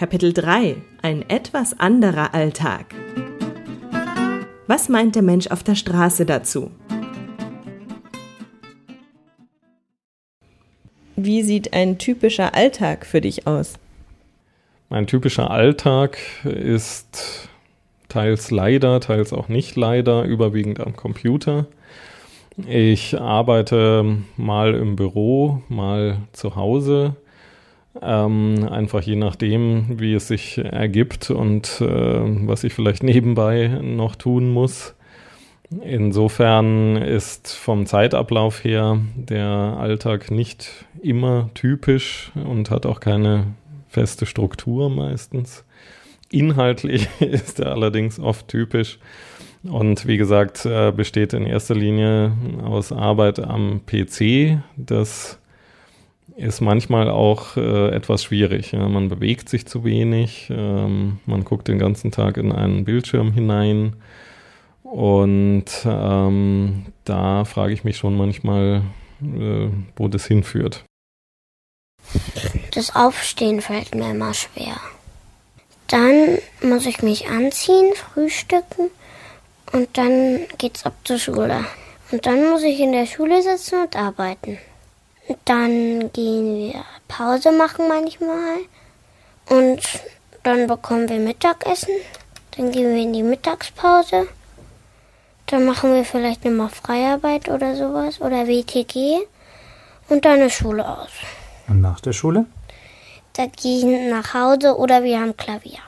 Kapitel 3 Ein etwas anderer Alltag. Was meint der Mensch auf der Straße dazu? Wie sieht ein typischer Alltag für dich aus? Mein typischer Alltag ist teils leider, teils auch nicht leider, überwiegend am Computer. Ich arbeite mal im Büro, mal zu Hause. Ähm, einfach je nachdem, wie es sich ergibt und äh, was ich vielleicht nebenbei noch tun muss. Insofern ist vom Zeitablauf her der Alltag nicht immer typisch und hat auch keine feste Struktur meistens. Inhaltlich ist er allerdings oft typisch und wie gesagt äh, besteht in erster Linie aus Arbeit am PC. Das ist manchmal auch äh, etwas schwierig. Ja. Man bewegt sich zu wenig, ähm, man guckt den ganzen Tag in einen Bildschirm hinein und ähm, da frage ich mich schon manchmal, äh, wo das hinführt. Das Aufstehen fällt mir immer schwer. Dann muss ich mich anziehen, frühstücken und dann geht's ab zur Schule. Und dann muss ich in der Schule sitzen und arbeiten. Dann gehen wir Pause machen manchmal. Und dann bekommen wir Mittagessen. Dann gehen wir in die Mittagspause. Dann machen wir vielleicht nochmal Freiarbeit oder sowas oder WTG. Und dann ist Schule aus. Und nach der Schule? Da gehen ich nach Hause oder wir haben Klavier.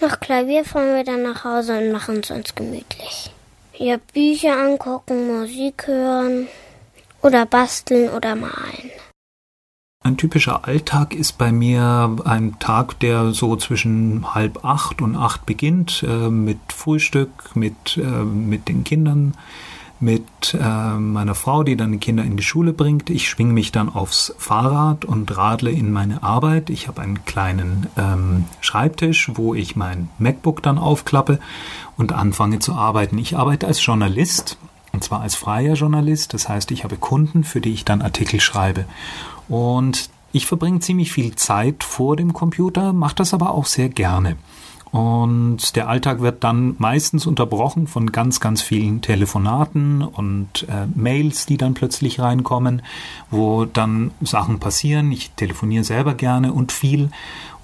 Nach Klavier fahren wir dann nach Hause und machen es uns gemütlich. Ja, Bücher angucken, Musik hören. Oder basteln oder malen. Ein typischer Alltag ist bei mir ein Tag, der so zwischen halb acht und acht beginnt, äh, mit Frühstück, mit, äh, mit den Kindern, mit äh, meiner Frau, die dann die Kinder in die Schule bringt. Ich schwinge mich dann aufs Fahrrad und radle in meine Arbeit. Ich habe einen kleinen ähm, Schreibtisch, wo ich mein MacBook dann aufklappe und anfange zu arbeiten. Ich arbeite als Journalist und zwar als freier Journalist. Das heißt, ich habe Kunden, für die ich dann Artikel schreibe. Und ich verbringe ziemlich viel Zeit vor dem Computer, mache das aber auch sehr gerne. Und der Alltag wird dann meistens unterbrochen von ganz, ganz vielen Telefonaten und äh, Mails, die dann plötzlich reinkommen, wo dann Sachen passieren. Ich telefoniere selber gerne und viel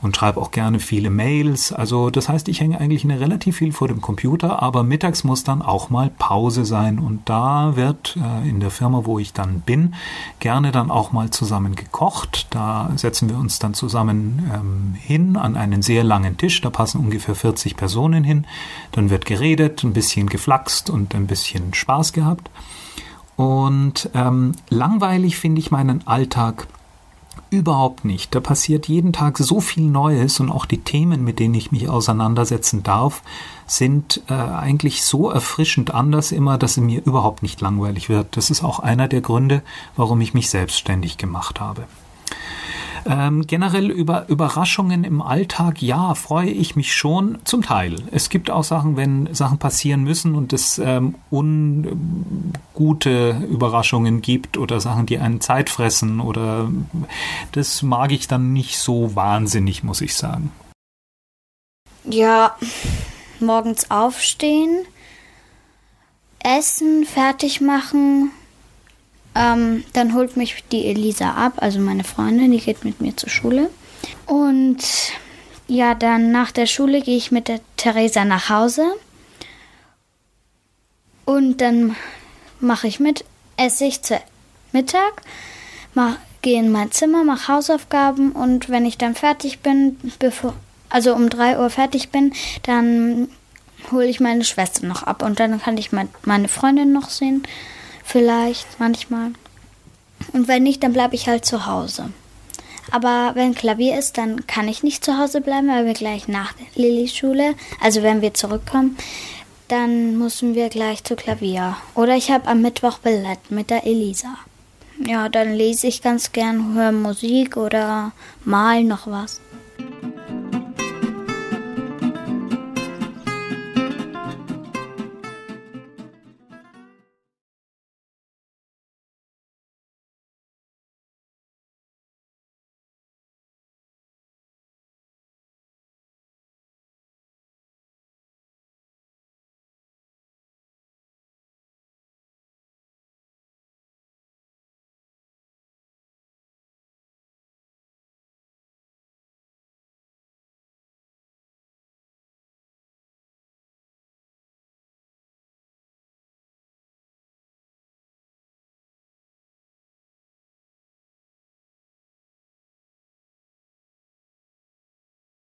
und schreibe auch gerne viele Mails. Also das heißt, ich hänge eigentlich eine relativ viel vor dem Computer, aber mittags muss dann auch mal Pause sein und da wird äh, in der Firma, wo ich dann bin, gerne dann auch mal zusammen gekocht. Da setzen wir uns dann zusammen ähm, hin an einen sehr langen Tisch, da passen ungefähr 40 Personen hin. Dann wird geredet, ein bisschen geflaxt und ein bisschen Spaß gehabt. Und ähm, langweilig finde ich meinen Alltag Überhaupt nicht. Da passiert jeden Tag so viel Neues und auch die Themen, mit denen ich mich auseinandersetzen darf, sind äh, eigentlich so erfrischend anders immer, dass es mir überhaupt nicht langweilig wird. Das ist auch einer der Gründe, warum ich mich selbstständig gemacht habe. Ähm, generell über Überraschungen im Alltag, ja, freue ich mich schon zum Teil. Es gibt auch Sachen, wenn Sachen passieren müssen und es ähm, ungute Überraschungen gibt oder Sachen, die einen Zeit fressen oder das mag ich dann nicht so wahnsinnig, muss ich sagen. Ja, morgens aufstehen, essen, fertig machen, ähm, dann holt mich die Elisa ab, also meine Freundin, die geht mit mir zur Schule. Und ja, dann nach der Schule gehe ich mit der Theresa nach Hause. Und dann mache ich mit, esse ich zu Mittag, gehe in mein Zimmer, mache Hausaufgaben und wenn ich dann fertig bin, bevor, also um 3 Uhr fertig bin, dann hole ich meine Schwester noch ab und dann kann ich meine Freundin noch sehen vielleicht manchmal. Und wenn nicht, dann bleibe ich halt zu Hause. Aber wenn Klavier ist, dann kann ich nicht zu Hause bleiben, weil wir gleich nach Lillys Schule, also wenn wir zurückkommen, dann müssen wir gleich zu Klavier. Oder ich habe am Mittwoch Ballett mit der Elisa. Ja, dann lese ich ganz gern, höre Musik oder mal noch was.